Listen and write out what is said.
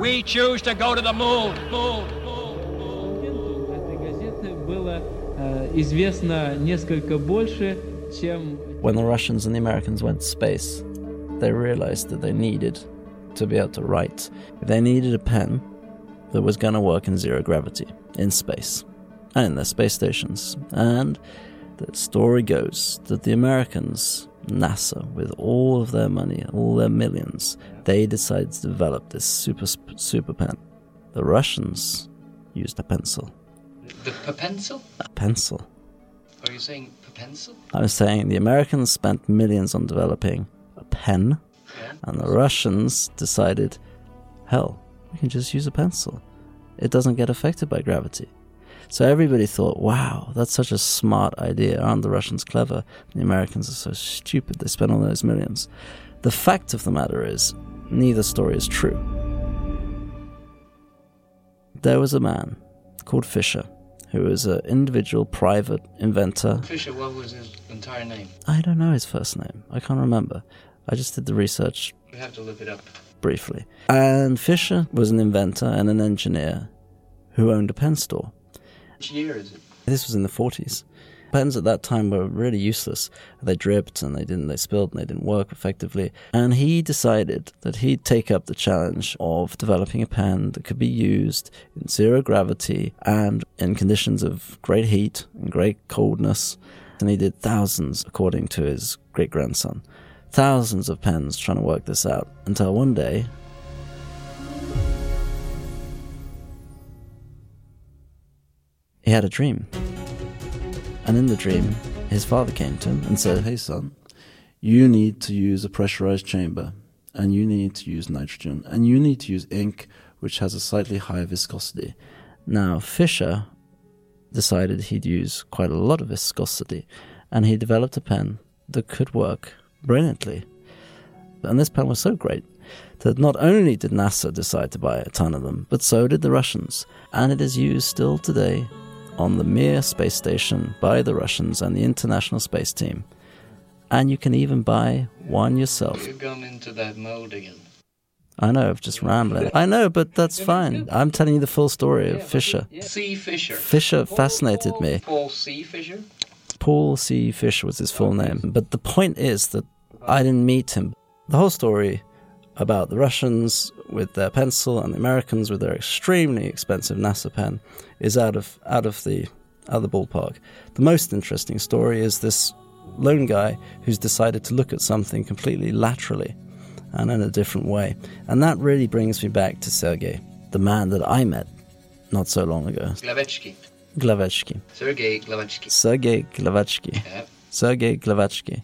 We choose to go to the moon. moon. When the Russians and the Americans went to space, they realized that they needed to be able to write. They needed a pen that was going to work in zero gravity, in space, and in their space stations. And the story goes that the Americans NASA, with all of their money, all their millions, they decided to develop this super super pen. The Russians used a pencil. The pencil? A pencil. Are you saying pencil? I was saying the Americans spent millions on developing a pen, Yeah. and the Russians decided, hell, we can just use a pencil. It doesn't get affected by gravity. So everybody thought, wow, that's such a smart idea. Aren't the Russians clever? The Americans are so stupid. They spent all those millions. The fact of the matter is, neither story is true. There was a man called Fisher who was an individual private inventor Fisher, what was his entire name? I don't know his first name. I can't remember. I just did the research We have to look it up. briefly. And Fisher was an inventor and an engineer who owned a pen store. Which year is it? This was in the 40s. Pens at that time were really useless. They dripped and they didn't, they spilled and they didn't work effectively. And he decided that he'd take up the challenge of developing a pen that could be used in zero gravity and in conditions of great heat and great coldness. And he did thousands, according to his great grandson. Thousands of pens trying to work this out until one day he had a dream. And in the dream, his father came to him and said, Hey, son, you need to use a pressurized chamber, and you need to use nitrogen, and you need to use ink, which has a slightly higher viscosity. Now, Fisher decided he'd use quite a lot of viscosity, and he developed a pen that could work brilliantly. And this pen was so great that not only did NASA decide to buy a ton of them, but so did the Russians, and it is used still today on the Mir space station by the Russians and the International Space Team. And you can even buy one yourself. You've gone into that mode again. I know, I'm just rambling. I know, but that's fine. I'm telling you the full story of Fisher. C. Fisher. Fisher fascinated me. Paul C. Fisher? Paul C. Fisher was his full name. But the point is that I didn't meet him. The whole story about the Russians with their pencil and the Americans with their extremely expensive NASA pen is out of out of the out of the ballpark. The most interesting story is this lone guy who's decided to look at something completely laterally and in a different way. And that really brings me back to Sergei, the man that I met not so long ago. Glavetsky. Glavetsky. Sergei Glavetsky. Sergei Glavetsky. Yeah. Sergei Glavetsky.